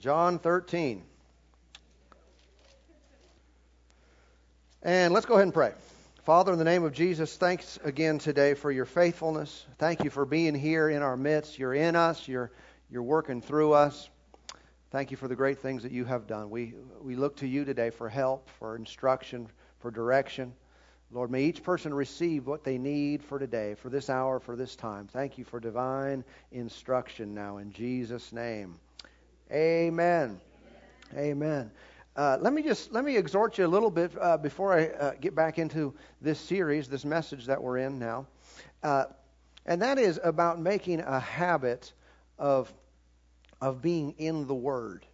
John 13. And let's go ahead and pray. Father, in the name of Jesus, thanks again today for your faithfulness. Thank you for being here in our midst. You're in us, you're, you're working through us. Thank you for the great things that you have done. We, we look to you today for help, for instruction, for direction. Lord, may each person receive what they need for today, for this hour, for this time. Thank you for divine instruction now in Jesus' name. Amen. Amen. Uh, let me just let me exhort you a little bit uh, before I uh, get back into this series, this message that we're in now, uh, and that is about making a habit of of being in the Word.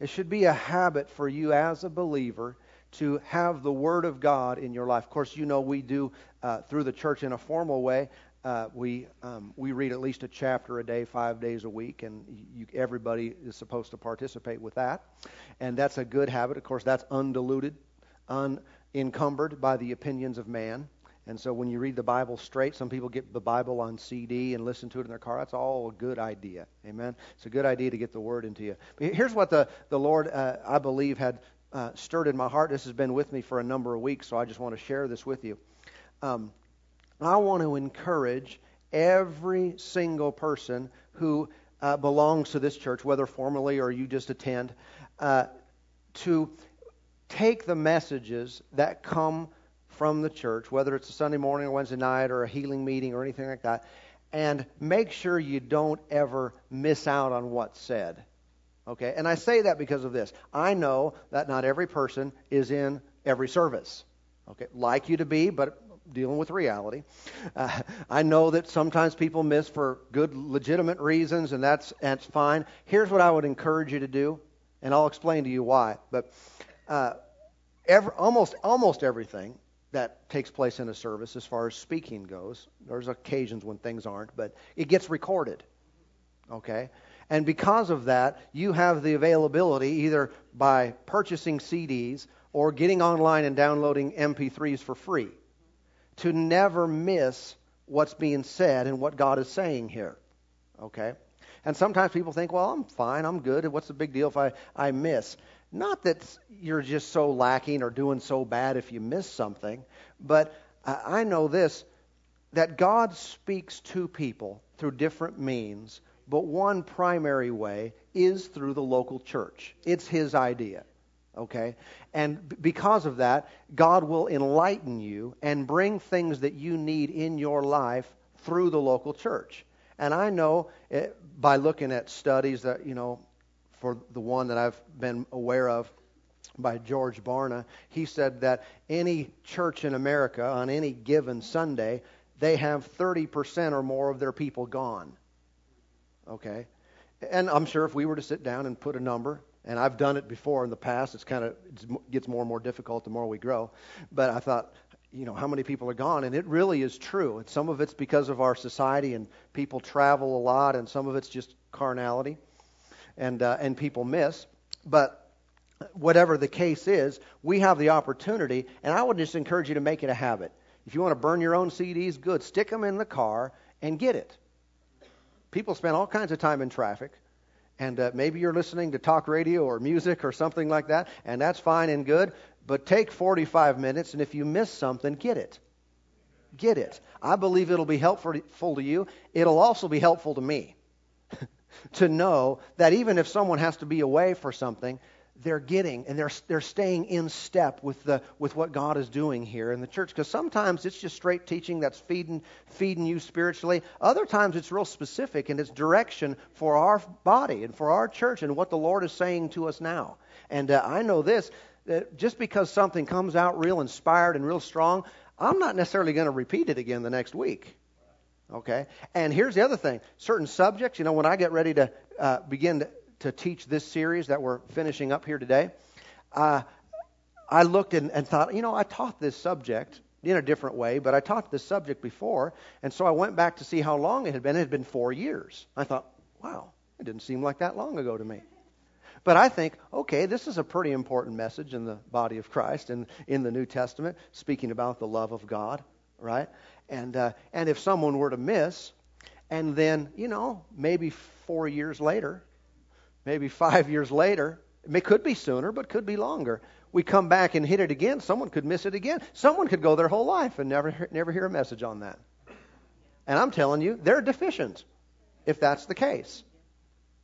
It should be a habit for you as a believer to have the Word of God in your life. Of course, you know we do uh, through the church in a formal way. Uh, we um, we read at least a chapter a day, five days a week, and you, everybody is supposed to participate with that, and that's a good habit. Of course, that's undiluted, unencumbered by the opinions of man. And so, when you read the Bible straight, some people get the Bible on CD and listen to it in their car. That's all a good idea. Amen. It's a good idea to get the Word into you. But here's what the the Lord, uh, I believe, had uh, stirred in my heart. This has been with me for a number of weeks, so I just want to share this with you. Um, I want to encourage every single person who uh, belongs to this church, whether formally or you just attend, uh, to take the messages that come from the church, whether it's a Sunday morning or Wednesday night or a healing meeting or anything like that, and make sure you don't ever miss out on what's said. Okay? And I say that because of this. I know that not every person is in every service. Okay? Like you to be, but dealing with reality. Uh, I know that sometimes people miss for good, legitimate reasons, and that's that's fine. Here's what I would encourage you to do, and I'll explain to you why. But uh, every, almost almost everything that takes place in a service, as far as speaking goes, there's occasions when things aren't, but it gets recorded. Okay. And because of that, you have the availability either by purchasing CDs or getting online and downloading MP3s for free to never miss what's being said and what God is saying here. Okay? And sometimes people think, well, I'm fine, I'm good. What's the big deal if I, I miss? Not that you're just so lacking or doing so bad if you miss something, but I know this that God speaks to people through different means, but one primary way is through the local church. It's His idea. Okay? And because of that, God will enlighten you and bring things that you need in your life through the local church. And I know it, eh, by looking at studies that, you know, for the one that I've been aware of by George Barna, he said that any church in America on any given Sunday, they have 30% or more of their people gone. Okay? And I'm sure if we were to sit down and put a number, and I've done it before in the past. It's kind of it gets more and more difficult the more we grow. But I thought, you know, how many people are gone? And it really is true. And some of it's because of our society and people travel a lot, and some of it's just carnality, and uh, and people miss. But whatever the case is, we have the opportunity, and I would just encourage you to make it a habit. If you want to burn your own CDs, good. Stick them in the car and get it. People spend all kinds of time in traffic and uh, maybe you're listening to talk radio or music or something like that, and that's fine and good. But take 45 minutes, and if you miss something, get it. Get it. I believe it'll be helpful to you. It'll also be helpful to me to know that even if someone has to be away for something, they're getting and they're they're staying in step with the with what God is doing here in the church. Because sometimes it's just straight teaching that's feeding feeding you spiritually. Other times it's real specific and it's direction for our body and for our church and what the Lord is saying to us now. And uh, I know this that just because something comes out real inspired and real strong I'm not necessarily going to repeat it again the next week. Okay? And here's the other thing. Certain subjects you know when I get ready to uh, begin to to teach this series that we're finishing up here today, uh, I looked and, and thought, you know, I taught this subject in a different way, but I taught this subject before, and so I went back to see how long it had been. It had been four years. I thought, wow, it didn't seem like that long ago to me. But I think, okay, this is a pretty important message in the body of Christ and in the New Testament, speaking about the love of God, right? And uh, and if someone were to miss, and then you know maybe four years later, maybe five years later, it could be sooner, but could be longer. We come back and hit it again. Someone could miss it again. Someone could go their whole life and never, never hear a message on that. And I'm telling you, they're deficient if that's the case.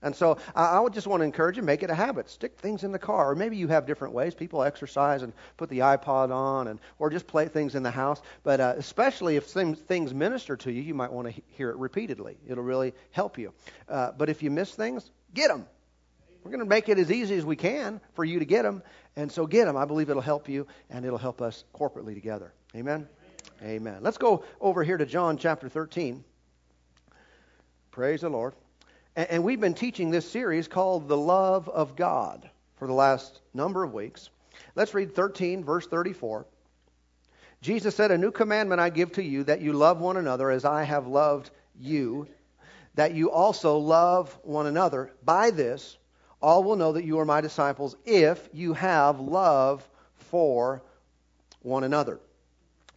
And so I would just want to encourage you, make it a habit. Stick things in the car. Or maybe you have different ways. People exercise and put the iPod on, and or just play things in the house. But uh, especially if things, minister to you, you might want to hear it repeatedly. It'll really help you. Uh, but if you miss things, get them. We're going to make it as easy as we can for you to get them. And so get them. I believe it'll help you, and it'll help us corporately together. Amen? Amen. Let's go over here to John chapter 13. Praise the Lord. And we've been teaching this series called The Love of God for the last number of weeks. Let's read 13, verse 34. Jesus said, A new commandment I give to you, that you love one another as I have loved you, that you also love one another. By this, all will know that you are my disciples if you have love for one another.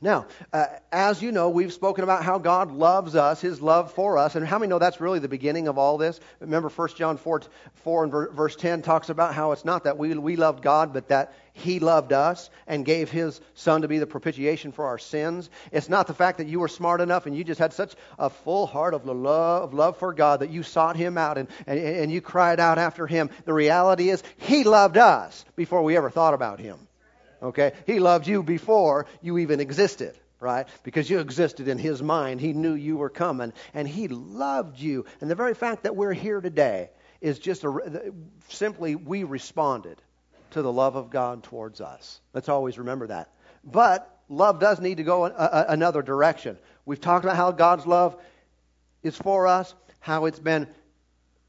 Now, uh, as you know, we've spoken about how God loves us, His love for us, and how many know that's really the beginning of all this? Remember, 1 John 4, 4 and verse 10 talks about how it's not that we, we loved God, but that He loved us and gave His Son to be the propitiation for our sins. It's not the fact that you were smart enough and you just had such a full heart of love, love for God that you sought Him out and, and, and you cried out after Him. The reality is, He loved us before we ever thought about Him. Okay? He loved you before you even existed, right? Because you existed in His mind. He knew you were coming, and He loved you. And the very fact that we're here today is just a, simply we responded to the love of God towards us. Let's always remember that. But love does need to go a, a, another direction. We've talked about how God's love is for us, how it's been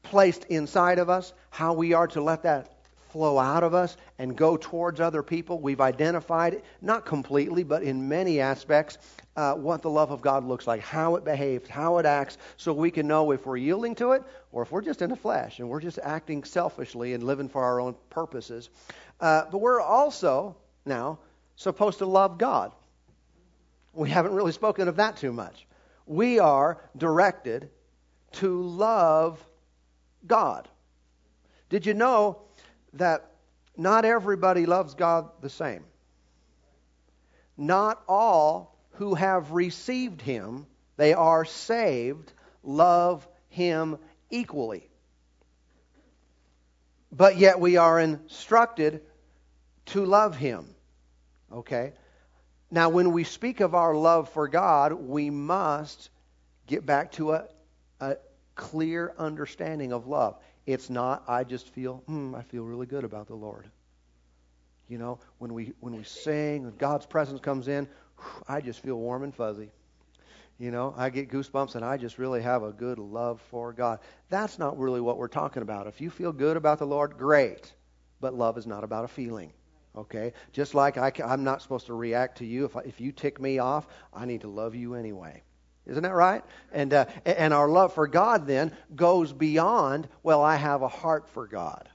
placed inside of us, how we are to let that flow out of us and go towards other people. We've identified, not completely, but in many aspects, uh, what the love of God looks like, how it behaves, how it acts, so we can know if we're yielding to it or if we're just in the flesh and we're just acting selfishly and living for our own purposes. Uh, but we're also now supposed to love God. We haven't really spoken of that too much. We are directed to love God. Did you know that not everybody loves God the same. Not all who have received Him, they are saved, love Him equally. But yet we are instructed to love Him. Okay? Now, when we speak of our love for God, we must get back to a, a clear understanding of love. It's not, I just feel, hmm, I feel really good about the Lord. You know, when we when we sing, when God's presence comes in, I just feel warm and fuzzy. You know, I get goosebumps and I just really have a good love for God. That's not really what we're talking about. If you feel good about the Lord, great. But love is not about a feeling. Okay? Just like I am not supposed to react to you. If, I, if you tick me off, I need to love you anyway. Isn't that right? And, uh, and our love for God then goes beyond, well, I have a heart for God.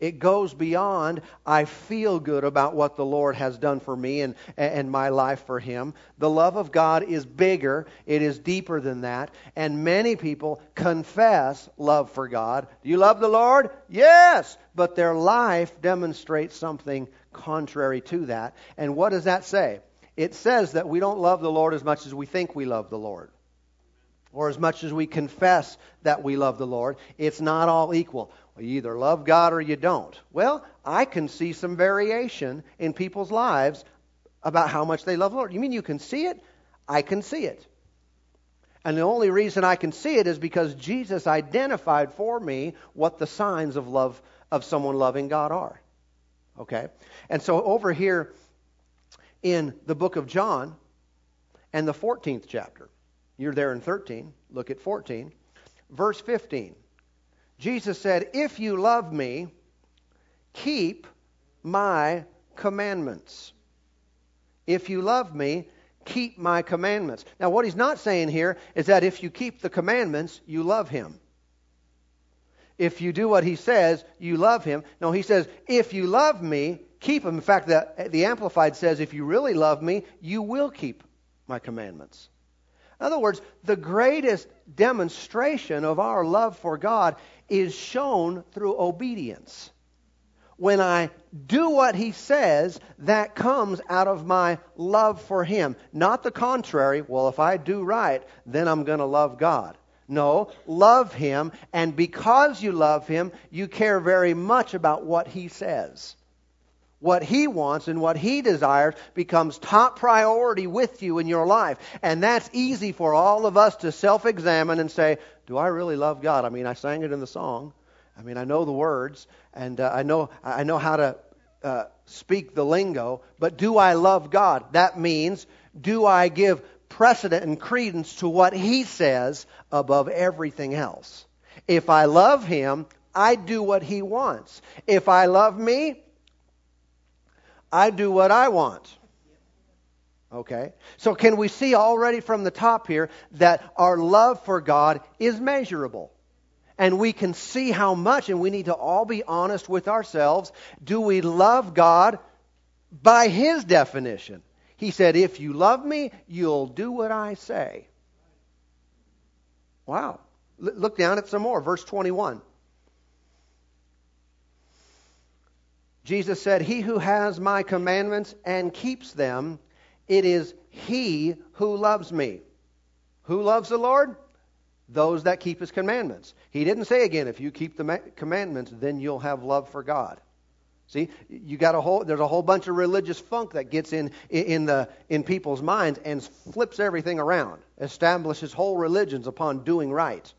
It goes beyond, I feel good about what the Lord has done for me and, and my life for Him. The love of God is bigger, it is deeper than that. And many people confess love for God. Do you love the Lord? Yes! But their life demonstrates something contrary to that. And what does that say? it says that we don't love the Lord as much as we think we love the Lord, or as much as we confess that we love the Lord. It's not all equal. You either love God or you don't. Well, I can see some variation in people's lives about how much they love the Lord. You mean you can see it? I can see it. And the only reason I can see it is because Jesus identified for me what the signs of love of someone loving God are. Okay? And so over here in the book of John and the 14th chapter. You're there in 13. Look at 14. Verse 15. Jesus said, If you love me, keep my commandments. If you love me, keep my commandments. Now, what he's not saying here is that if you keep the commandments, you love him. If you do what he says, you love him. No, he says, if you love me, keep them. In fact, the, the Amplified says, if you really love me, you will keep my commandments. In other words, the greatest demonstration of our love for God is shown through obedience. When I do what He says, that comes out of my love for Him. Not the contrary, well, if I do right, then I'm going to love God. No, love Him, and because you love Him, you care very much about what He says. What He wants and what He desires becomes top priority with you in your life. And that's easy for all of us to self examine and say, Do I really love God? I mean, I sang it in the song. I mean, I know the words, and uh, I know I know how to uh, speak the lingo. But do I love God? That means, do I give precedent and credence to what He says above everything else? If I love Him, I do what He wants. If I love me, I do what I want. Okay? So, can we see already from the top here that our love for God is measurable? And we can see how much, and we need to all be honest with ourselves. Do we love God by His definition? He said, If you love me, you'll do what I say. Wow. Look down at some more. Verse 21. Jesus said, He who has my commandments and keeps them, it is he who loves me. Who loves the Lord? Those that keep his commandments. He didn't say again, if you keep the commandments, then you'll have love for God. See, you got a whole there's a whole bunch of religious funk that gets in in the in people's minds and flips everything around, establishes whole religions upon doing right.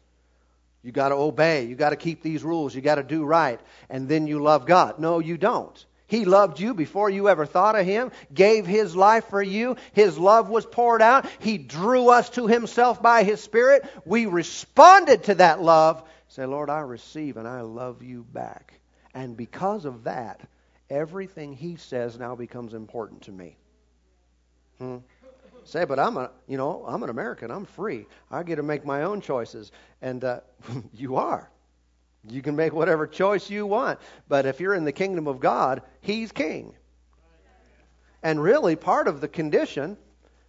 You got to obey. You got to keep these rules. You got to do right. And then you love God. No, you don't. He loved you before you ever thought of Him, gave His life for you. His love was poured out. He drew us to Himself by His Spirit. We responded to that love. Say, Lord, I receive and I love you back. And because of that, everything He says now becomes important to me. Hmm? Say, but I'm a, you know, I'm an American. I'm free. I get to make my own choices, and uh, you are. You can make whatever choice you want, but if you're in the kingdom of God, He's King. And really, part of the condition,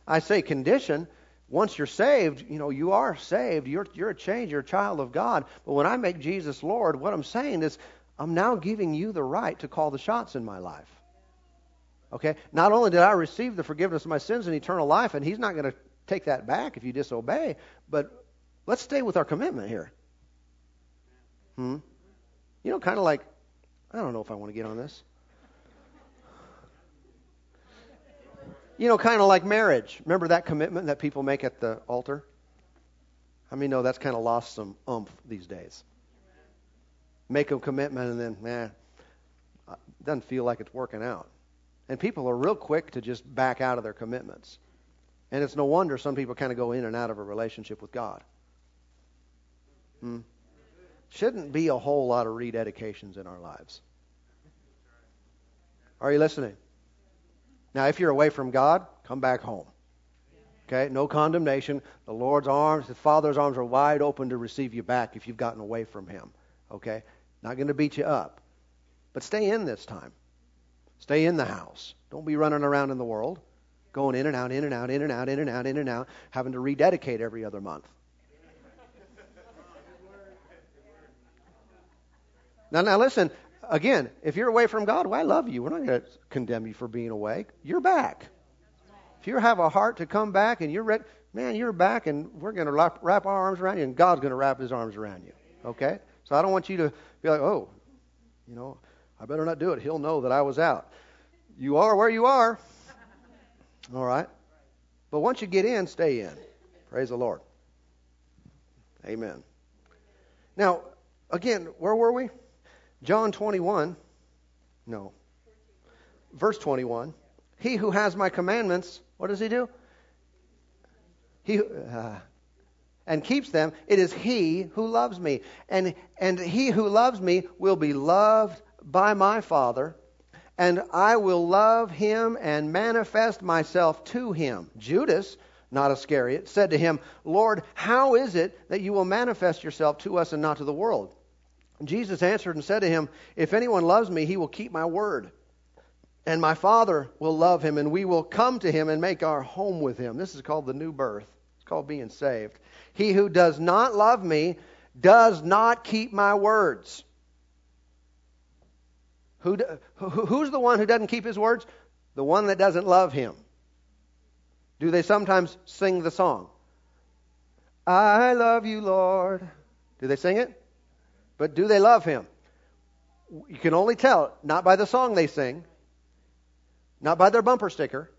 I say condition, once you're saved, you know, you are saved. You're, you're a change. You're a child of God. But when I make Jesus Lord, what I'm saying is, I'm now giving you the right to call the shots in my life. Okay? Not only did I receive the forgiveness of my sins and eternal life, and He's not going to take that back if you disobey, but let's stay with our commitment here. Hmm? You know, kind of like, I don't know if I want to get on this. You know, kind of like marriage. Remember that commitment that people make at the altar? How many know that's kind of lost some umph these days? Make a commitment and then, man, eh, doesn't feel like it's working out. And people are real quick to just back out of their commitments. And it's no wonder some people kind of go in and out of a relationship with God. Hmm? Shouldn't be a whole lot of rededications in our lives. Are you listening? Now, if you're away from God, come back home. Okay? No condemnation. The Lord's arms, the Father's arms are wide open to receive you back if you've gotten away from Him. Okay? Not going to beat you up. But stay in this time. Stay in the house. Don't be running around in the world, going in and out, in and out, in and out, in and out, in and out, having to rededicate every other month. Now, now listen. Again, if you're away from God, well, I love you. We're not going to condemn you for being away. You're back. If you have a heart to come back and you're ready, man, you're back, and we're going to wrap, wrap our arms around you, and God's going to wrap His arms around you. Okay? So I don't want you to be like, oh, you know, I better not do it. He'll know that I was out. You are where you are. All right? But once you get in, stay in. Praise the Lord. Amen. Now, again, where were we? John 21. No. Verse 21. He who has my commandments, what does he do? He uh, and keeps them, it is he who loves me. And and he who loves me will be loved by my Father, and I will love him and manifest myself to him. Judas, not Iscariot, said to him, Lord, how is it that you will manifest yourself to us and not to the world? Jesus answered and said to him, If anyone loves me, he will keep my word. And my Father will love him, and we will come to him and make our home with him. This is called the new birth It's called being saved. He who does not love me does not keep my words. Who, who's the one who doesn't keep his words? The one that doesn't love him. Do they sometimes sing the song? I love you, Lord. Do they sing it? But do they love him? You can only tell, not by the song they sing, not by their bumper sticker.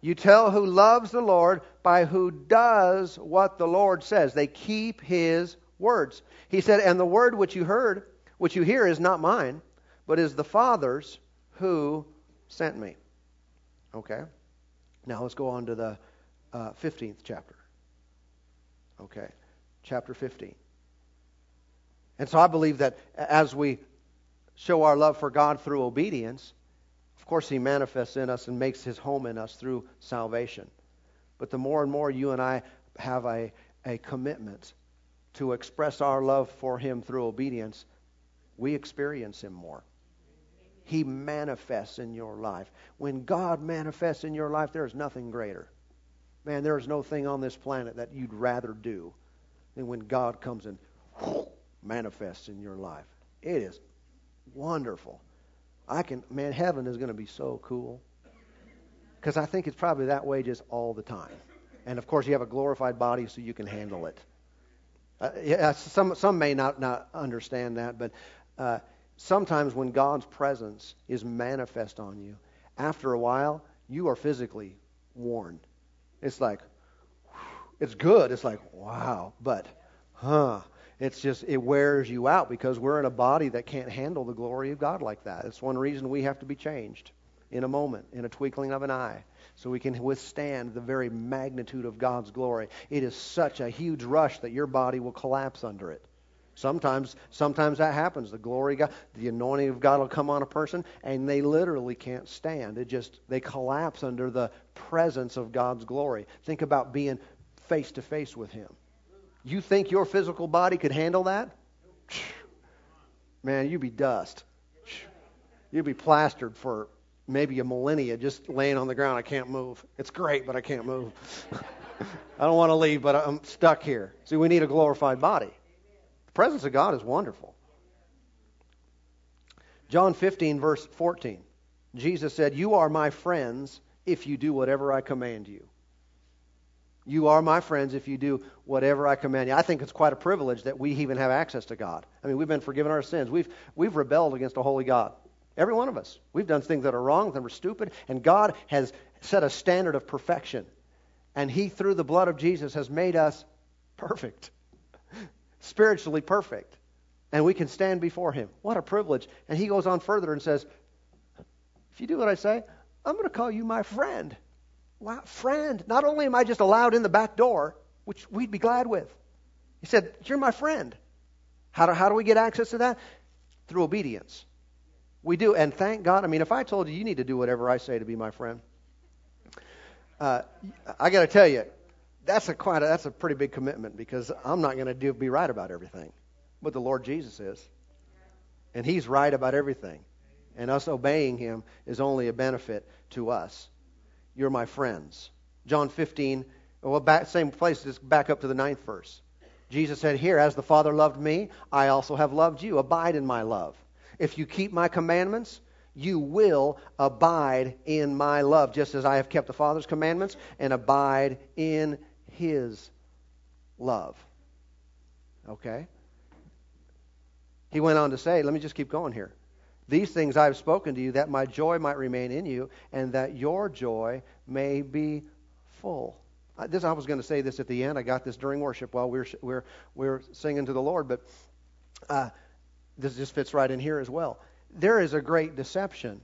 You tell who loves the Lord by who does what the Lord says. They keep his words. He said, And the word which you heard, which you hear, is not mine, but is the Father's who sent me. Okay? Now let's go on to the uh, 15th chapter. Okay? Chapter 15. And so I believe that as we show our love for God through obedience, of course, He manifests in us and makes His home in us through salvation. But the more and more you and I have a, a commitment to express our love for Him through obedience, we experience Him more. He manifests in your life. When God manifests in your life, there is nothing greater. Man, there is no thing on this planet that you'd rather do than when God comes and manifests in your life. It is wonderful. I can, man, heaven is going to be so cool. Because I think it's probably that way just all the time. And of course, you have a glorified body so you can handle it. Uh, yeah, some, some may not, not understand that, but uh, sometimes when God's presence is manifest on you, after a while, you are physically worn. It's like, it's good. It's like, wow. But, huh, it's just, it wears you out because we're in a body that can't handle the glory of God like that. It's one reason we have to be changed in a moment, in a twinkling of an eye, so we can withstand the very magnitude of God's glory. It is such a huge rush that your body will collapse under it. Sometimes, sometimes that happens. The glory of God, the anointing of God will come on a person, and they literally can't stand. It just they collapse under the presence of God's glory. Think about being face to face with Him. You think your physical body could handle that? Man, you'd be dust. You'd be plastered for maybe a millennia just laying on the ground. I can't move. It's great, but I can't move. I don't want to leave, but I'm stuck here. See, we need a glorified body presence of God is wonderful. John 15, verse 14. Jesus said, You are my friends if you do whatever I command you. You are my friends if you do whatever I command you. I think it's quite a privilege that we even have access to God. I mean, we've been forgiven our sins. We've, we've rebelled against a holy God. Every one of us. We've done things that are wrong, that were stupid, and God has set a standard of perfection. And He, through the blood of Jesus, has made us perfect spiritually perfect. And we can stand before him. What a privilege. And he goes on further and says, If you do what I say, I'm going to call you my friend. Wow, friend. Not only am I just allowed in the back door, which we'd be glad with, he said, You're my friend. How do, how do we get access to that? Through obedience. We do. And thank God. I mean, if I told you you need to do whatever I say to be my friend, uh, I got to tell you, that's a quite a, that's a pretty big commitment because I'm not going to do be right about everything, but the Lord Jesus is, and He's right about everything, and us obeying Him is only a benefit to us. You're my friends. John 15. Well, back, same place. Just back up to the ninth verse. Jesus said, "Here, as the Father loved me, I also have loved you. Abide in my love. If you keep my commandments, you will abide in my love, just as I have kept the Father's commandments and abide in his love. Okay? He went on to say, let me just keep going here. These things I have spoken to you, that my joy might remain in you, and that your joy may be full. This I was going to say this at the end. I got this during worship while we are we are we are singing to the Lord, but uh, this just fits right in here as well. There is a great deception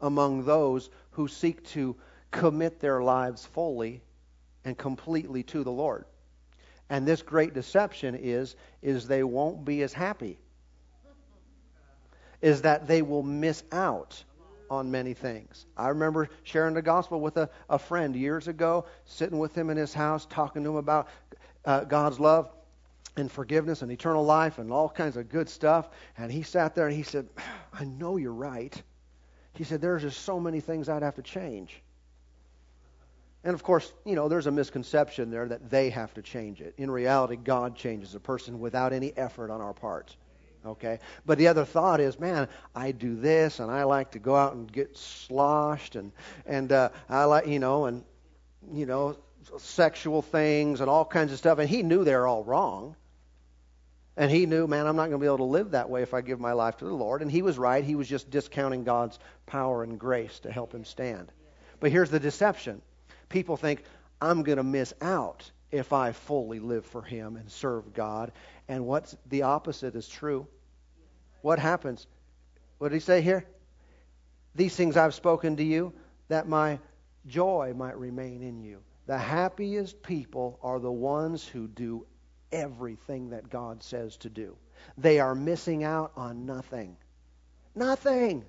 among those who seek to commit their lives fully and completely to the Lord. And this great deception is is they won't be as happy. Is that they will miss out on many things. I remember sharing the gospel with a, a friend years ago, sitting with him in his house, talking to him about uh, God's love and forgiveness and eternal life and all kinds of good stuff. And he sat there and he said, I know you're right. He said, There's just so many things I'd have to change. And of course, you know, there's a misconception there that they have to change it. In reality, God changes a person without any effort on our part. Okay? But the other thought is, man, I do this and I like to go out and get sloshed and and uh, I like, you know, and you know, sexual things and all kinds of stuff and he knew they were all wrong. And he knew, man, I'm not going to be able to live that way if I give my life to the Lord. And he was right. He was just discounting God's power and grace to help him stand. But here's the deception people think, I'm going to miss out if I fully live for Him and serve God. And what's the opposite is true. What happens? What did He say here? These things I've spoken to you, that my joy might remain in you. The happiest people are the ones who do everything that God says to do. They are missing out on nothing. Nothing.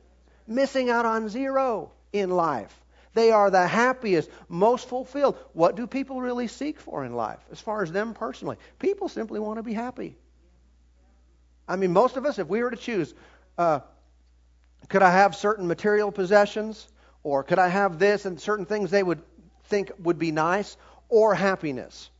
Missing out on zero in life. They are the happiest, most fulfilled. What do people really seek for in life, as far as them personally? People simply want to be happy. I mean, most of us, if we were to choose, uh, could I have certain material possessions, or could I have this and certain things they would think would be nice, or happiness?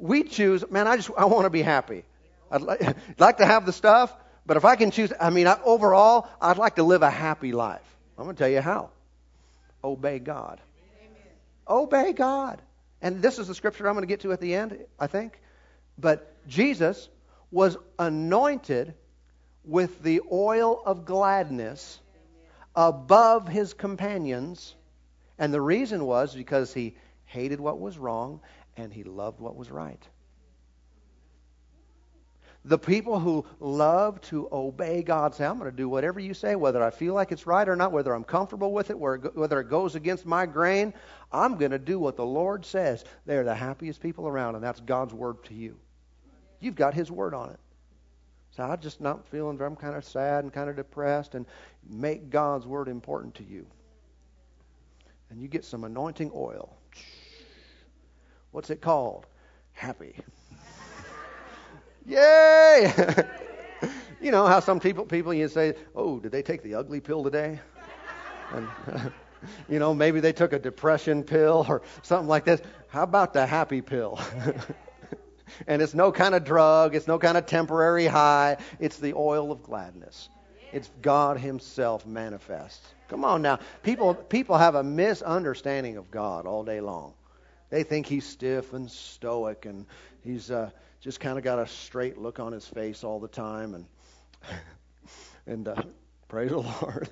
We choose, man, I just I want to be happy. I'd like, like to have the stuff, but if I can choose, I mean, I, overall, I'd like to live a happy life. I'm going to tell you how obey God. Amen. Obey God. And this is the scripture I'm going to get to at the end, I think. But Jesus was anointed with the oil of gladness above his companions. And the reason was because he hated what was wrong and he loved what was right. The people who love to obey God say, I'm going to do whatever you say, whether I feel like it's right or not, whether I'm comfortable with it, whether it goes against my grain. I'm going to do what the Lord says. They're the happiest people around, and that's God's word to you. You've got His word on it. So I'm just not feeling, I'm kind of sad and kind of depressed, and make God's word important to you. And you get some anointing oil. What's it called? Happy. Yay! you know how some people people you say, "Oh, did they take the ugly pill today?" And you know, maybe they took a depression pill or something like this. How about the happy pill? and it's no kind of drug, it's no kind of temporary high. It's the oil of gladness. It's God himself manifest. Come on now. People people have a misunderstanding of God all day long. They think he's stiff and stoic and he's uh just kind of got a straight look on his face all the time, and and uh, praise the Lord.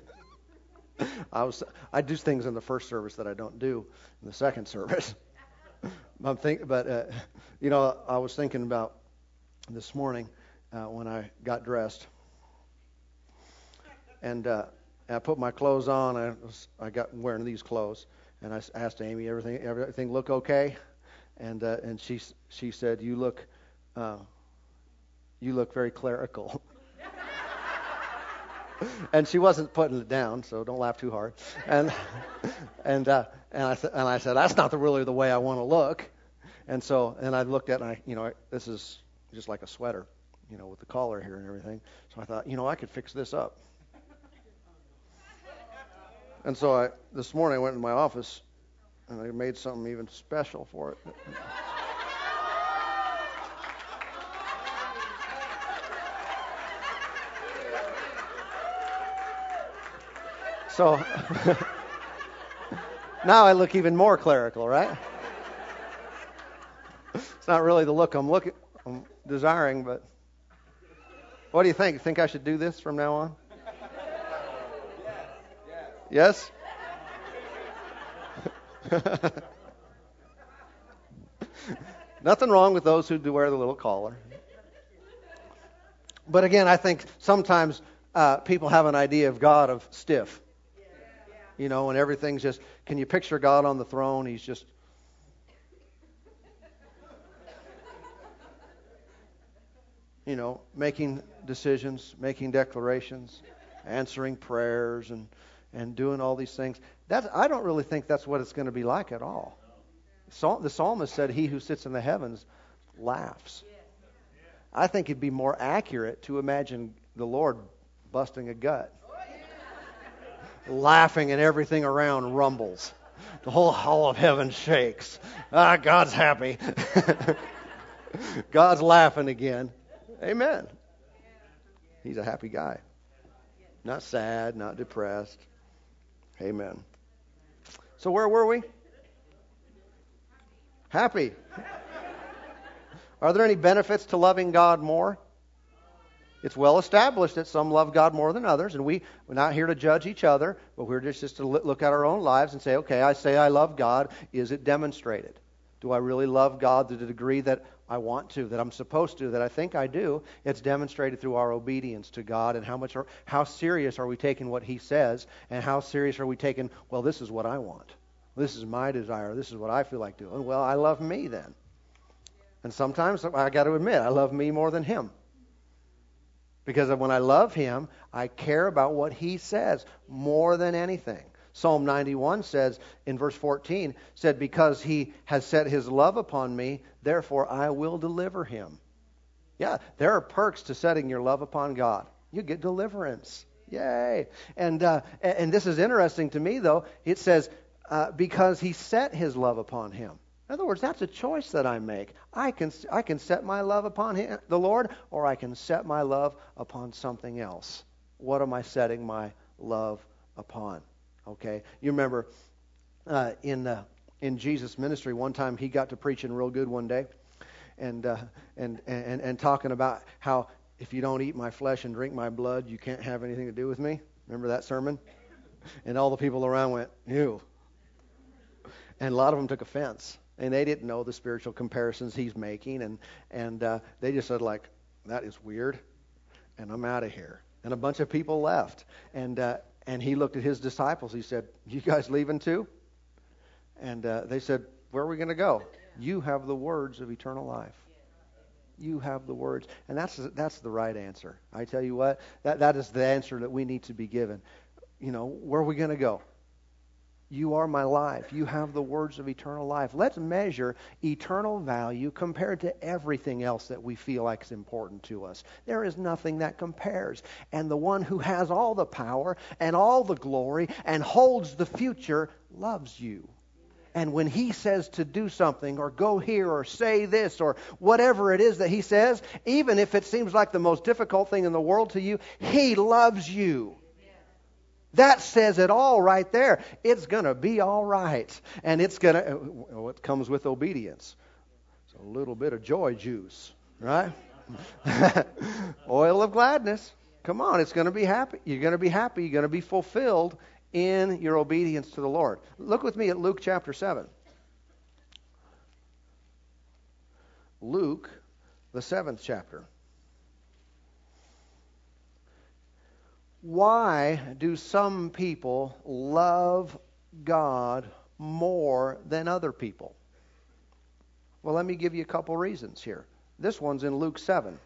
I was I do things in the first service that I don't do in the second service. I'm think, but uh, you know, I was thinking about this morning uh, when I got dressed, and uh, I put my clothes on. I was I got wearing these clothes, and I asked Amy, everything everything look okay? And uh, and she she said, you look uh, you look very clerical. and she wasn't putting it down, so don't laugh too hard. And and uh, and I th- and I said that's not the, really the way I want to look. And so and I looked at it and I you know this is just like a sweater, you know, with the collar here and everything. So I thought you know I could fix this up. And so I this morning I went in my office and I made something even special for it. So now I look even more clerical, right? It's not really the look I'm looking I'm desiring, but what do you think? Think I should do this from now on? Yes? Nothing wrong with those who do wear the little collar. But again, I think sometimes uh, people have an idea of God of stiff you know, and everything's just. Can you picture God on the throne? He's just. You know, making decisions, making declarations, answering prayers, and and doing all these things. That's, I don't really think that's what it's going to be like at all. The psalmist said, He who sits in the heavens laughs. I think it'd be more accurate to imagine the Lord busting a gut laughing and everything around rumbles. The whole hall of heaven shakes. Ah, God's happy. God's laughing again. Amen. He's a happy guy. Not sad, not depressed. Amen. So, where were we? Happy. Are there any benefits to loving God more? It's well established that some love God more than others, and we, we're not here to judge each other, but we're just, just to look at our own lives and say, okay, I say I love God. Is it demonstrated? Do I really love God to the degree that I want to, that I'm supposed to, that I think I do? It's demonstrated through our obedience to God and how much, are, how serious are we taking what He says, and how serious are we taking, well, this is what I want. This is my desire. This is what I feel like doing. Well, I love me then. And sometimes I got to admit, I love me more than Him. Because when I love him, I care about what he says more than anything. Psalm 91 says in verse 14 said because he has set his love upon me, therefore I will deliver him. Yeah, there are perks to setting your love upon God. You get deliverance. Yay. And uh, and this is interesting to me though. It says uh, because he set his love upon him. In other words, that's a choice that I make. I can, I can set my love upon him, the Lord, or I can set my love upon something else. What am I setting my love upon? Okay, you remember uh, in uh, in Jesus' ministry, one time he got to preaching real good one day, and uh, and and and talking about how if you don't eat my flesh and drink my blood, you can't have anything to do with me. Remember that sermon? And all the people around went, "Ew," and a lot of them took offense and they didn't know the spiritual comparisons he's making, and and uh, they just said like, "That is weird," and I'm out of here. And a bunch of people left, and uh, and he looked at his disciples. He said, "You guys leaving too?" And uh, they said, "Where are we going to go? You have the words of eternal life." You have the words, and that's that's the right answer. I tell you what, that that is the answer that we need to be given. You know, where are we going to go? You are my life. You have the words of eternal life. Let's measure eternal value compared to everything else that we feel like is important to us. There is nothing that compares. And the one who has all the power and all the glory and holds the future loves you. And when he says to do something or go here or say this or whatever it is that he says, even if it seems like the most difficult thing in the world to you, he loves you. That says it all right there. It's going to be all right. And it's going to, uh, what comes with obedience? It's a little bit of joy juice, right? Oil of gladness. Come on, it's going to be happy. You're going to be happy. You're going to be fulfilled in your obedience to the Lord. Look with me at Luke chapter 7. Luke, the seventh chapter. Why do some people love God more than other people? Well, let me give you a couple reasons here. This one's in Luke 7.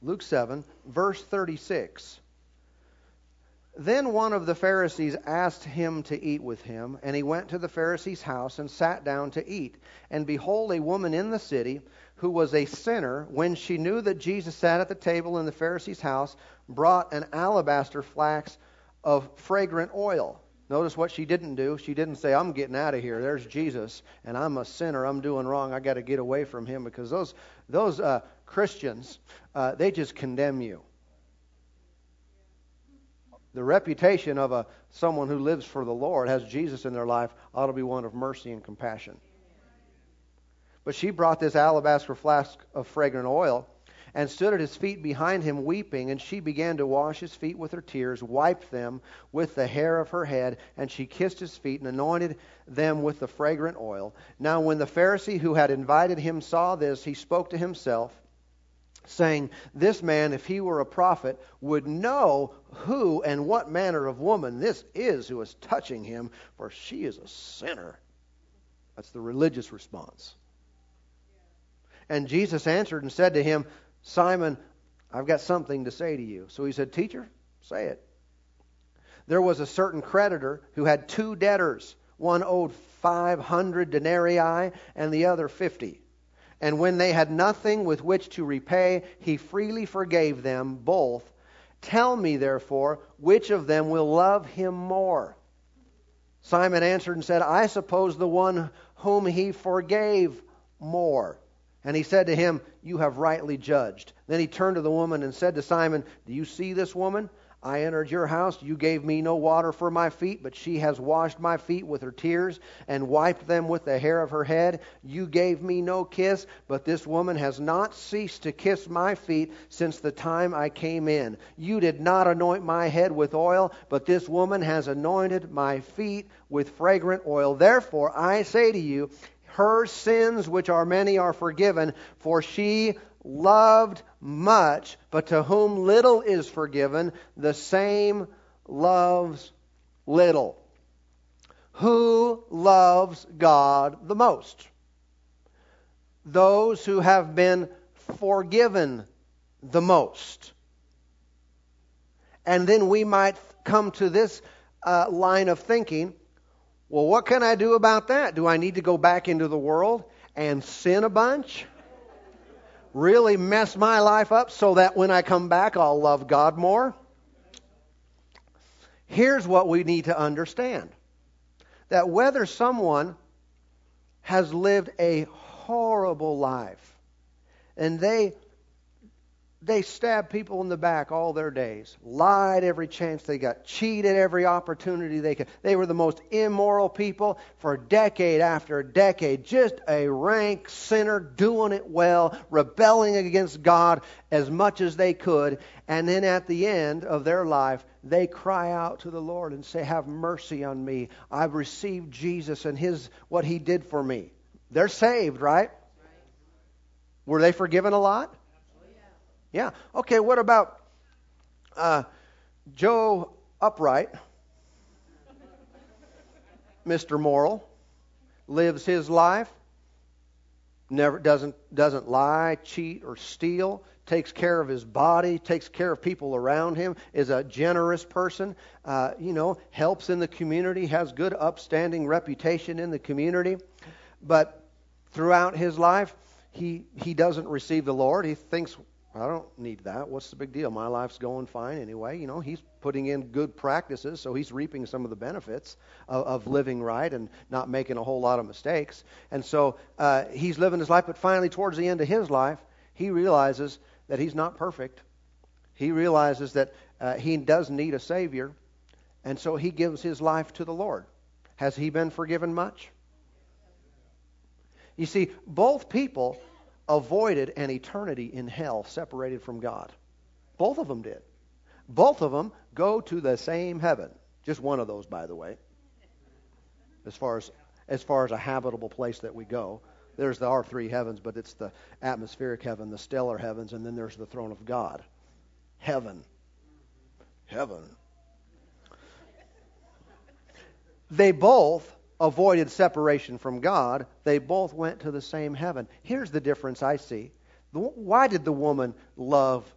Luke 7, verse 36. Then one of the Pharisees asked him to eat with him, and he went to the Pharisee's house and sat down to eat. And behold, a woman in the city who was a sinner, when she knew that Jesus sat at the table in the Pharisee's house, brought an alabaster flask of fragrant oil. Notice what she didn't do. She didn't say, I'm getting out of here. There's Jesus, and I'm a sinner. I'm doing wrong. I got to get away from him because those, those uh, Christians, uh, they just condemn you. The reputation of a, someone who lives for the Lord, has Jesus in their life, ought to be one of mercy and compassion. But she brought this alabaster flask of fragrant oil and stood at his feet behind him weeping. And she began to wash his feet with her tears, wiped them with the hair of her head, and she kissed his feet and anointed them with the fragrant oil. Now, when the Pharisee who had invited him saw this, he spoke to himself, saying, This man, if he were a prophet, would know who and what manner of woman this is who is touching him, for she is a sinner. That's the religious response. And Jesus answered and said to him, Simon, I've got something to say to you. So he said, Teacher, say it. There was a certain creditor who had two debtors. One owed 500 denarii and the other 50. And when they had nothing with which to repay, he freely forgave them both. Tell me, therefore, which of them will love him more? Simon answered and said, I suppose the one whom he forgave more. And he said to him, You have rightly judged. Then he turned to the woman and said to Simon, Do you see this woman? I entered your house. You gave me no water for my feet, but she has washed my feet with her tears and wiped them with the hair of her head. You gave me no kiss, but this woman has not ceased to kiss my feet since the time I came in. You did not anoint my head with oil, but this woman has anointed my feet with fragrant oil. Therefore, I say to you, her sins, which are many, are forgiven, for she loved much, but to whom little is forgiven, the same loves little. Who loves God the most? Those who have been forgiven the most. And then we might come to this uh, line of thinking well, what can I do about that? Do I need to go back into the world and sin a bunch? really mess my life up so that when I come back, I'll love God more? Here's what we need to understand that whether someone has lived a horrible life and they they stabbed people in the back all their days, lied every chance they got, cheated every opportunity they could. They were the most immoral people for decade after decade, just a rank sinner, doing it well, rebelling against God as much as they could. And then at the end of their life, they cry out to the Lord and say, Have mercy on me. I've received Jesus and his what he did for me. They're saved, right? Were they forgiven a lot? Yeah. Okay, what about uh, Joe Upright, Mr. Moral, lives his life, never doesn't doesn't lie, cheat, or steal, takes care of his body, takes care of people around him, is a generous person, uh, you know, helps in the community, has good upstanding reputation in the community, but throughout his life, he he doesn't receive the Lord. He thinks I don't need that. What's the big deal? My life's going fine anyway. You know, he's putting in good practices, so he's reaping some of the benefits of, of living right and not making a whole lot of mistakes. And so uh, he's living his life, but finally, towards the end of his life, he realizes that he's not perfect. He realizes that uh, he does need a Savior, and so he gives his life to the Lord. Has he been forgiven much? You see, both people avoided an eternity in hell separated from God. Both of them did. Both of them go to the same heaven. Just one of those, by the way. As far as as far as a habitable place that we go, there's the our three heavens, but it's the atmospheric heaven, the stellar heavens, and then there's the throne of God. Heaven. Heaven. They both avoided separation from God, they both went to the same heaven. Here's the difference I see. Why did the woman love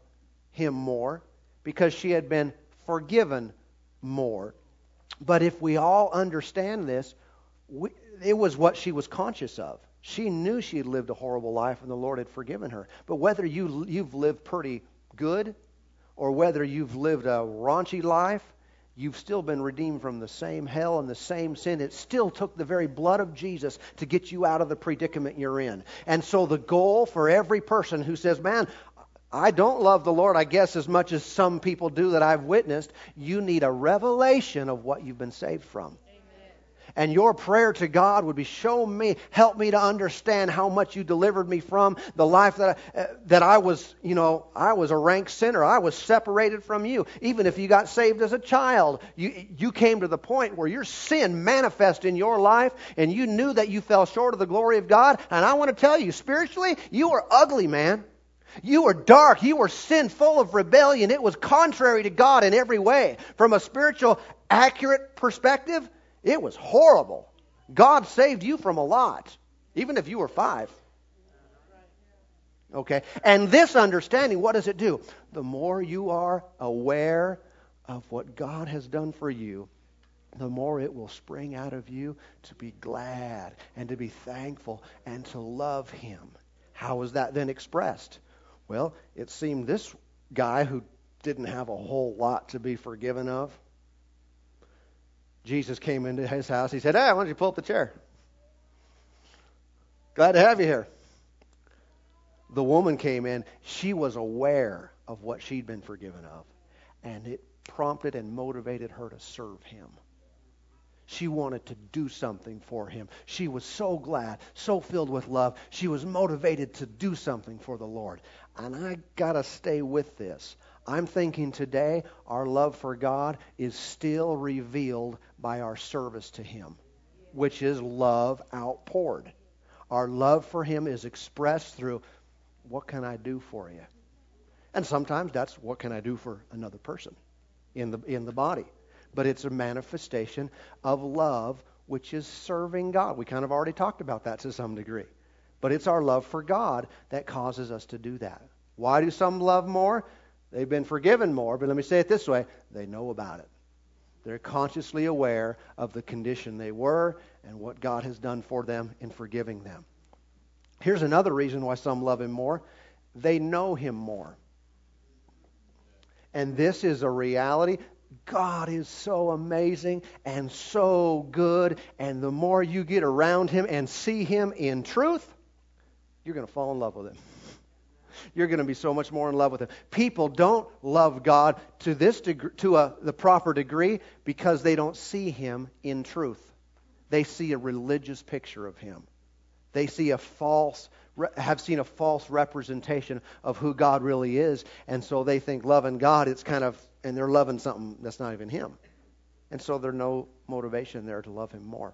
him more? Because she had been forgiven more. But if we all understand this, we, it was what she was conscious of. She knew she had lived a horrible life and the Lord had forgiven her. But whether you, you've lived pretty good or whether you've lived a raunchy life, you've still been redeemed from the same hell and the same sin. It still took the very blood of Jesus to get you out of the predicament you're in. And so the goal for every person who says, man, I don't love the Lord, I guess, as much as some people do that I've witnessed, you need a revelation of what you've been saved from. And your prayer to God would be, show me, help me to understand how much you delivered me from the life that I, uh, that I was, you know, I was a rank sinner. I was separated from you. Even if you got saved as a child, you, you came to the point where your sin manifest in your life and you knew that you fell short of the glory of God. And I want to tell you, spiritually, you were ugly, man. You were dark. You were sin full of rebellion. It was contrary to God in every way. From a spiritual, accurate perspective, it was horrible. God saved you from a lot, even if you were five. Okay? And this understanding, what does it do? The more you are aware of what God has done for you, the more it will spring out of you to be glad and to be thankful and to love Him. How was that then expressed? Well, it seemed this guy who didn't have a whole lot to be forgiven of Jesus came into his house. He said, Hey, why don't you pull up the chair? Glad to have you here. The woman came in. She was aware of what she'd been forgiven of, and it prompted and motivated her to serve him. She wanted to do something for him. She was so glad, so filled with love. She was motivated to do something for the Lord. And I got to stay with this. I'm thinking today our love for God is still revealed by our service to Him, which is love outpoured. Our love for Him is expressed through what can I do for you? And sometimes that's what can I do for another person in the, in the body but it's a manifestation of love, which is serving God. We kind of already talked about that to some degree. But it's our love for God that causes us to do that. Why do some love more? They've been forgiven more, but let me say it this way they know about it. They're consciously aware of the condition they were and what God has done for them in forgiving them. Here's another reason why some love Him more they know Him more. And this is a reality. God is so amazing and so good. And the more you get around Him and see Him in truth, you're going to fall in love with Him. You're going to be so much more in love with Him. People don't love God to this to a, the proper degree because they don't see Him in truth. They see a religious picture of Him. They see a false, have seen a false representation of who God really is, and so they think loving God, it's kind of and they're loving something that's not even Him. And so there's no motivation there to love Him more.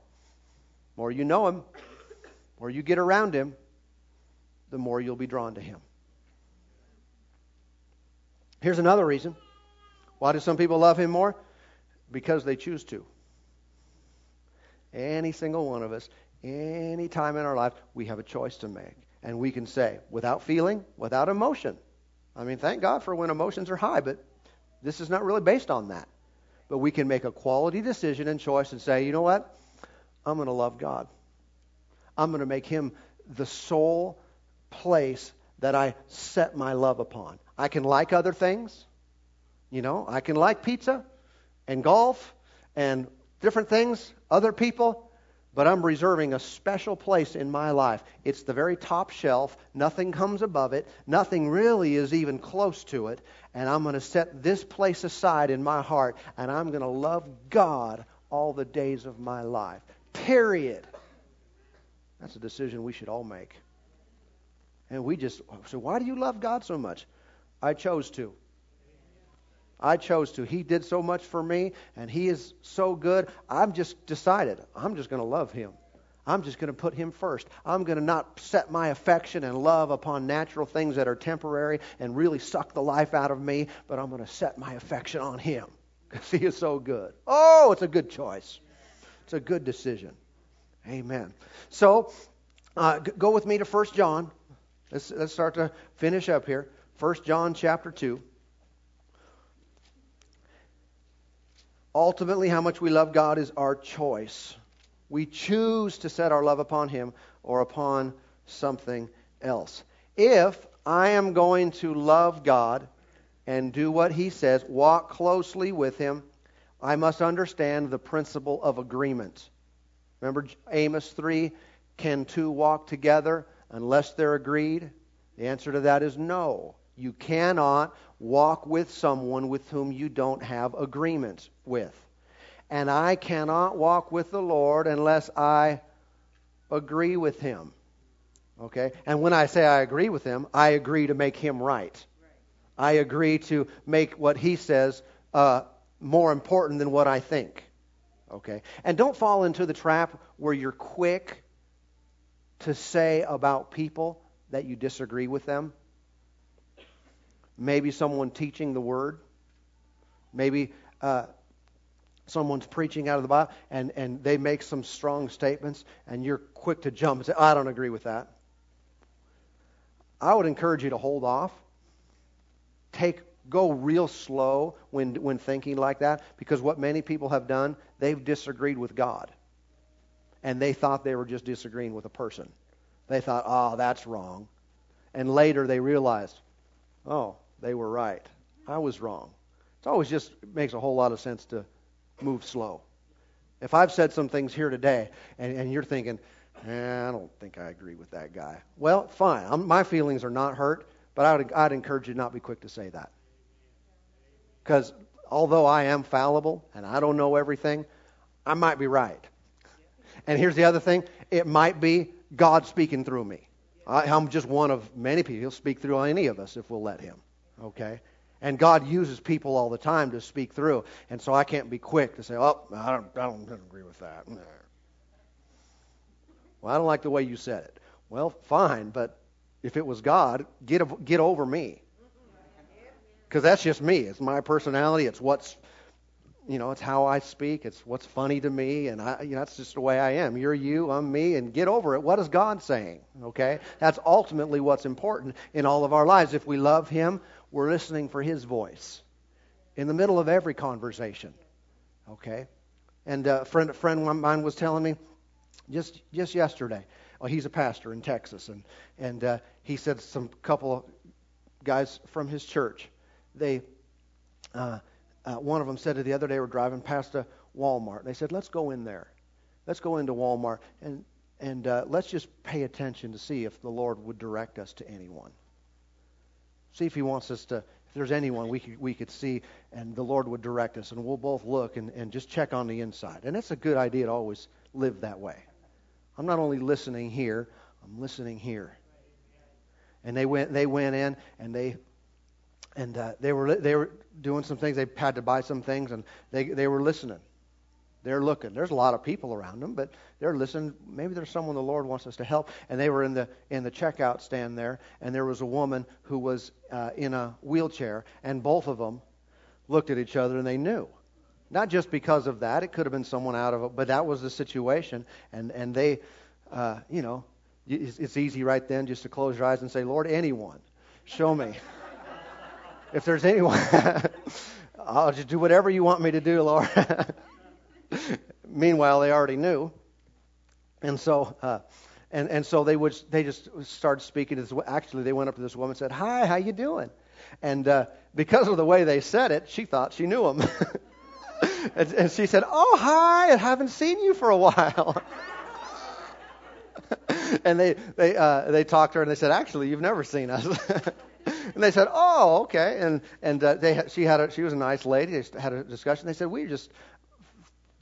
More you know Him, more you get around Him, the more you'll be drawn to Him. Here's another reason. Why do some people love Him more? Because they choose to. Any single one of us, any time in our life, we have a choice to make. And we can say, without feeling, without emotion. I mean, thank God for when emotions are high, but this is not really based on that. But we can make a quality decision and choice and say, you know what? I'm going to love God. I'm going to make Him the sole place that I set my love upon. I can like other things. You know, I can like pizza and golf and different things, other people but I'm reserving a special place in my life. It's the very top shelf. Nothing comes above it. Nothing really is even close to it. And I'm going to set this place aside in my heart, and I'm going to love God all the days of my life. Period. That's a decision we should all make. And we just, so why do you love God so much? I chose to. I chose to. He did so much for me, and He is so good. I've just decided I'm just going to love Him. I'm just going to put Him first. I'm going to not set my affection and love upon natural things that are temporary and really suck the life out of me, but I'm going to set my affection on Him because He is so good. Oh, it's a good choice. It's a good decision. Amen. So, uh, go with me to 1 John. Let's, let's start to finish up here. 1 John chapter 2. Ultimately, how much we love God is our choice. We choose to set our love upon Him or upon something else. If I am going to love God and do what He says, walk closely with Him, I must understand the principle of agreement. Remember Amos 3 Can two walk together unless they're agreed? The answer to that is no. You cannot walk with someone with whom you don't have agreements with. And I cannot walk with the Lord unless I agree with him. Okay? And when I say I agree with him, I agree to make him right. I agree to make what he says uh, more important than what I think. Okay? And don't fall into the trap where you're quick to say about people that you disagree with them maybe someone teaching the word, maybe uh, someone's preaching out of the Bible and, and they make some strong statements and you're quick to jump and say, I don't agree with that. I would encourage you to hold off. Take go real slow when when thinking like that because what many people have done, they've disagreed with God. And they thought they were just disagreeing with a person. They thought, "Oh, that's wrong." And later they realized, "Oh, they were right. I was wrong. It always just makes a whole lot of sense to move slow. If I've said some things here today and, and you're thinking, eh, I don't think I agree with that guy. Well, fine. I'm, my feelings are not hurt, but I would, I'd encourage you not be quick to say that. Because although I am fallible and I don't know everything, I might be right. And here's the other thing it might be God speaking through me. I, am just one of many people. He'll speak through any of us if we'll let Him. Okay? And God uses people all the time to speak through. And so I can't be quick to say, oh, I don't, I don't, I don't agree with that. Well, I don't like the way you said it. Well, fine, but if it was God, get, get over me. Because that's just me. It's my personality. It's what's you know, it's how I speak. It's what's funny to me, and I, you know, that's just the way I am. You're you, I'm me, and get over it. What is God saying? Okay, that's ultimately what's important in all of our lives. If we love Him, we're listening for His voice in the middle of every conversation. Okay, and a friend, a friend of mine was telling me just just yesterday. Well, he's a pastor in Texas, and and uh, he said some couple of guys from his church, they. Uh, uh, one of them said to the other day, we're driving past a Walmart. They said, let's go in there. Let's go into Walmart and, and uh, let's just pay attention to see if the Lord would direct us to anyone. See if He wants us to, if there's anyone we could, we could see and the Lord would direct us. And we'll both look and, and just check on the inside. And that's a good idea to always live that way. I'm not only listening here, I'm listening here. And they went, they went in and they and uh, they were they were doing some things. They had to buy some things, and they they were listening. They're looking. There's a lot of people around them, but they're listening. Maybe there's someone the Lord wants us to help. And they were in the in the checkout stand there, and there was a woman who was uh, in a wheelchair, and both of them looked at each other, and they knew. Not just because of that, it could have been someone out of it, but that was the situation, and and they, uh, you know, it's, it's easy right then just to close your eyes and say, Lord, anyone, show me if there's anyone, I'll just do whatever you want me to do, Lord. Meanwhile, they already knew, and so uh, and and so they would they just started speaking this. Actually, they went up to this woman and said, "Hi, how you doing?" And uh, because of the way they said it, she thought she knew him. and, and she said, "Oh, hi! I haven't seen you for a while." and they they uh, they talked to her and they said, "Actually, you've never seen us." And they said, "Oh, okay." And and uh, they she had a, she was a nice lady. They had a discussion. They said, "We just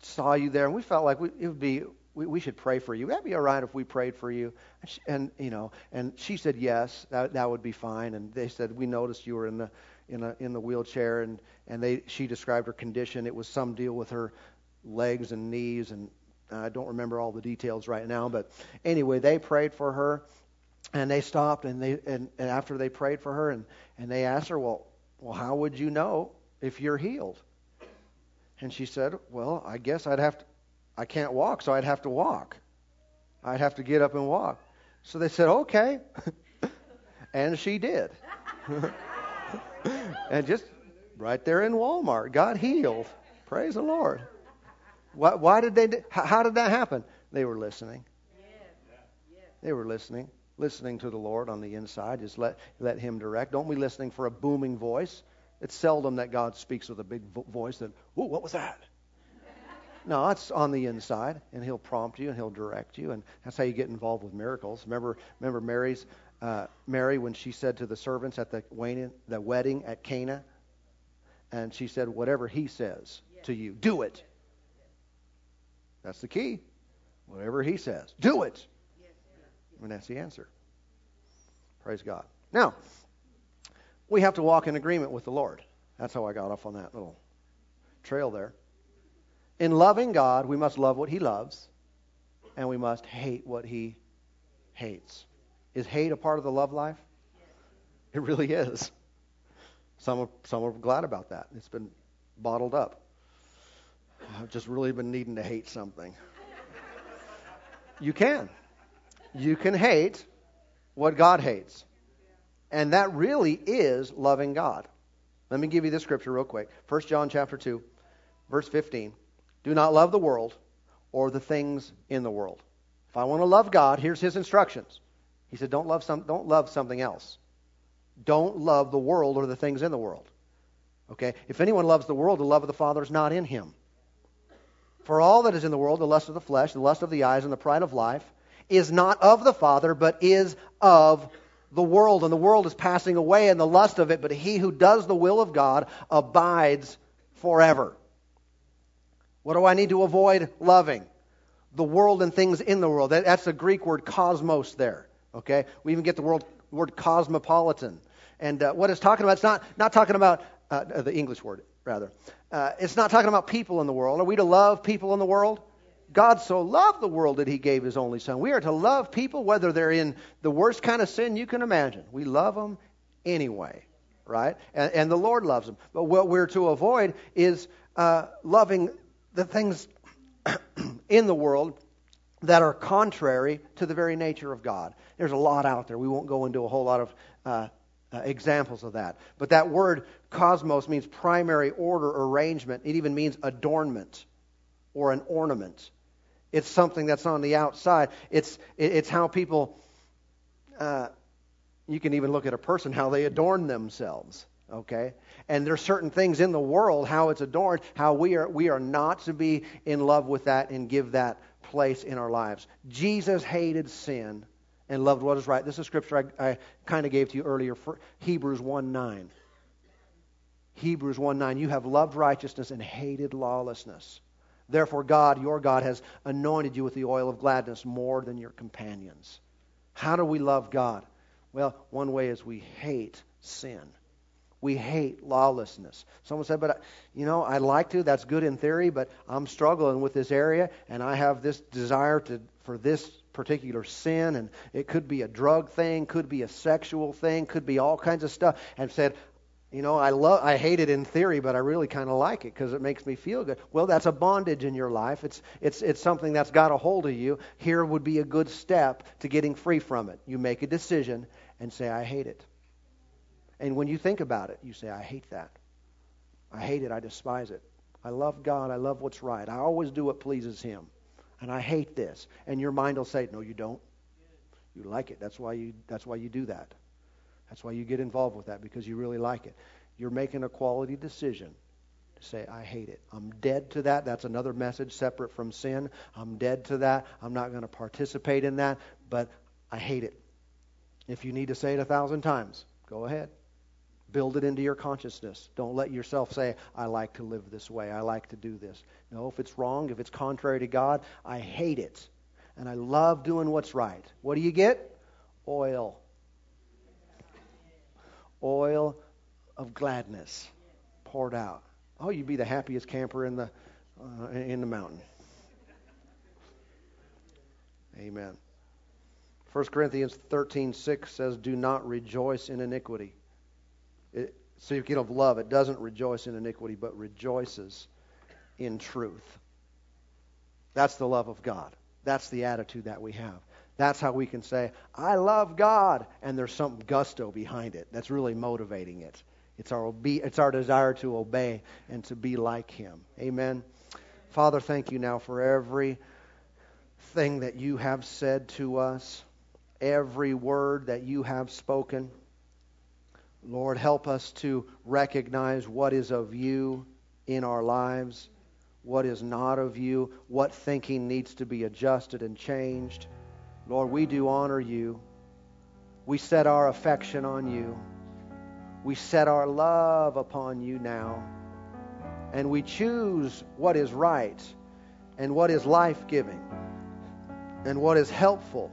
saw you there, and we felt like we, it would be we, we should pray for you. That'd that be all right if we prayed for you?" And, she, and you know, and she said, "Yes, that that would be fine." And they said, "We noticed you were in the in a in the wheelchair," and and they she described her condition. It was some deal with her legs and knees and I don't remember all the details right now, but anyway, they prayed for her, and they stopped and they and, and after they prayed for her and, and they asked her, Well well how would you know if you're healed? And she said, Well, I guess I'd have to I can't walk, so I'd have to walk. I'd have to get up and walk. So they said, Okay. and she did. and just right there in Walmart, got healed. Praise the Lord. Why, why did they? How did that happen? They were listening. They were listening listening to the Lord on the inside. Just let, let Him direct. Don't be listening for a booming voice. It's seldom that God speaks with a big vo- voice that, ooh, what was that? No, it's on the inside, and He'll prompt you and He'll direct you, and that's how you get involved with miracles. Remember, remember Mary's uh, Mary when she said to the servants at the the wedding at Cana, and she said, "Whatever He says to you, do it." That's the key. Whatever He says, do it. And that's the answer. Praise God. Now, we have to walk in agreement with the Lord. That's how I got off on that little trail there. In loving God, we must love what He loves, and we must hate what He hates. Is hate a part of the love life? It really is. Some are, some are glad about that. It's been bottled up. I've just really been needing to hate something. You can you can hate what God hates. And that really is loving God. Let me give you this scripture real quick. 1 John chapter 2, verse 15. Do not love the world or the things in the world. If I want to love God, here's his instructions. He said, don't love, some, don't love something else. Don't love the world or the things in the world. Okay? If anyone loves the world, the love of the Father is not in him. For all that is in the world, the lust of the flesh, the lust of the eyes, and the pride of life, is not of the Father, but is of the world. And the world is passing away and the lust of it, but he who does the will of God abides forever. What do I need to avoid loving? The world and things in the world. That's the Greek word cosmos there. Okay? We even get the word, word cosmopolitan. And uh, what it's talking about, it's not, not talking about uh, the English word, rather. Uh, it's not talking about people in the world. Are we to love people in the world? God so loved the world that he gave his only son. We are to love people whether they're in the worst kind of sin you can imagine. We love them anyway, right? And, and the Lord loves them. But what we're to avoid is uh, loving the things in the world that are contrary to the very nature of God. There's a lot out there. We won't go into a whole lot of uh, uh, examples of that. But that word cosmos means primary order, arrangement. It even means adornment or an ornament. It's something that's on the outside. It's, it's how people, uh, you can even look at a person, how they adorn themselves. Okay? And there's certain things in the world, how it's adorned, how we are, we are not to be in love with that and give that place in our lives. Jesus hated sin and loved what is right. This is scripture I, I kind of gave to you earlier, Hebrews 1 9. Hebrews 1 9. You have loved righteousness and hated lawlessness. Therefore, God, your God, has anointed you with the oil of gladness more than your companions. How do we love God? Well, one way is we hate sin. We hate lawlessness. Someone said, but, you know, I'd like to. That's good in theory, but I'm struggling with this area, and I have this desire to, for this particular sin, and it could be a drug thing, could be a sexual thing, could be all kinds of stuff, and said, you know, I love, I hate it in theory, but I really kind of like it because it makes me feel good. Well, that's a bondage in your life. It's, it's, it's something that's got a hold of you. Here would be a good step to getting free from it. You make a decision and say, I hate it. And when you think about it, you say, I hate that. I hate it. I despise it. I love God. I love what's right. I always do what pleases Him and I hate this. And your mind will say, no, you don't. You like it. That's why you, that's why you do that. That's why you get involved with that, because you really like it. You're making a quality decision to say, I hate it. I'm dead to that. That's another message separate from sin. I'm dead to that. I'm not going to participate in that, but I hate it. If you need to say it a thousand times, go ahead. Build it into your consciousness. Don't let yourself say, I like to live this way. I like to do this. No, if it's wrong, if it's contrary to God, I hate it. And I love doing what's right. What do you get? Oil. Oil of gladness poured out. Oh, you'd be the happiest camper in the, uh, in the mountain. Amen. 1 Corinthians 13:6 says, "Do not rejoice in iniquity." It, speaking of love, it doesn't rejoice in iniquity, but rejoices in truth. That's the love of God. That's the attitude that we have. That's how we can say, I love God, and there's some gusto behind it that's really motivating it. It's our, it's our desire to obey and to be like Him. Amen. Father, thank you now for every thing that you have said to us, every word that you have spoken. Lord, help us to recognize what is of you in our lives, what is not of you, what thinking needs to be adjusted and changed. Lord, we do honor you. We set our affection on you. We set our love upon you now. And we choose what is right and what is life giving and what is helpful.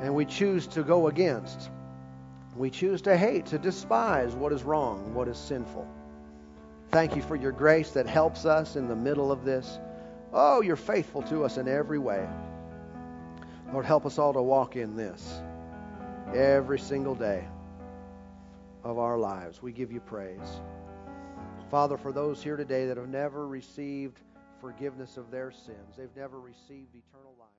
And we choose to go against we choose to hate, to despise what is wrong, what is sinful. Thank you for your grace that helps us in the middle of this. Oh, you're faithful to us in every way. Lord, help us all to walk in this every single day of our lives. We give you praise. Father, for those here today that have never received forgiveness of their sins, they've never received eternal life.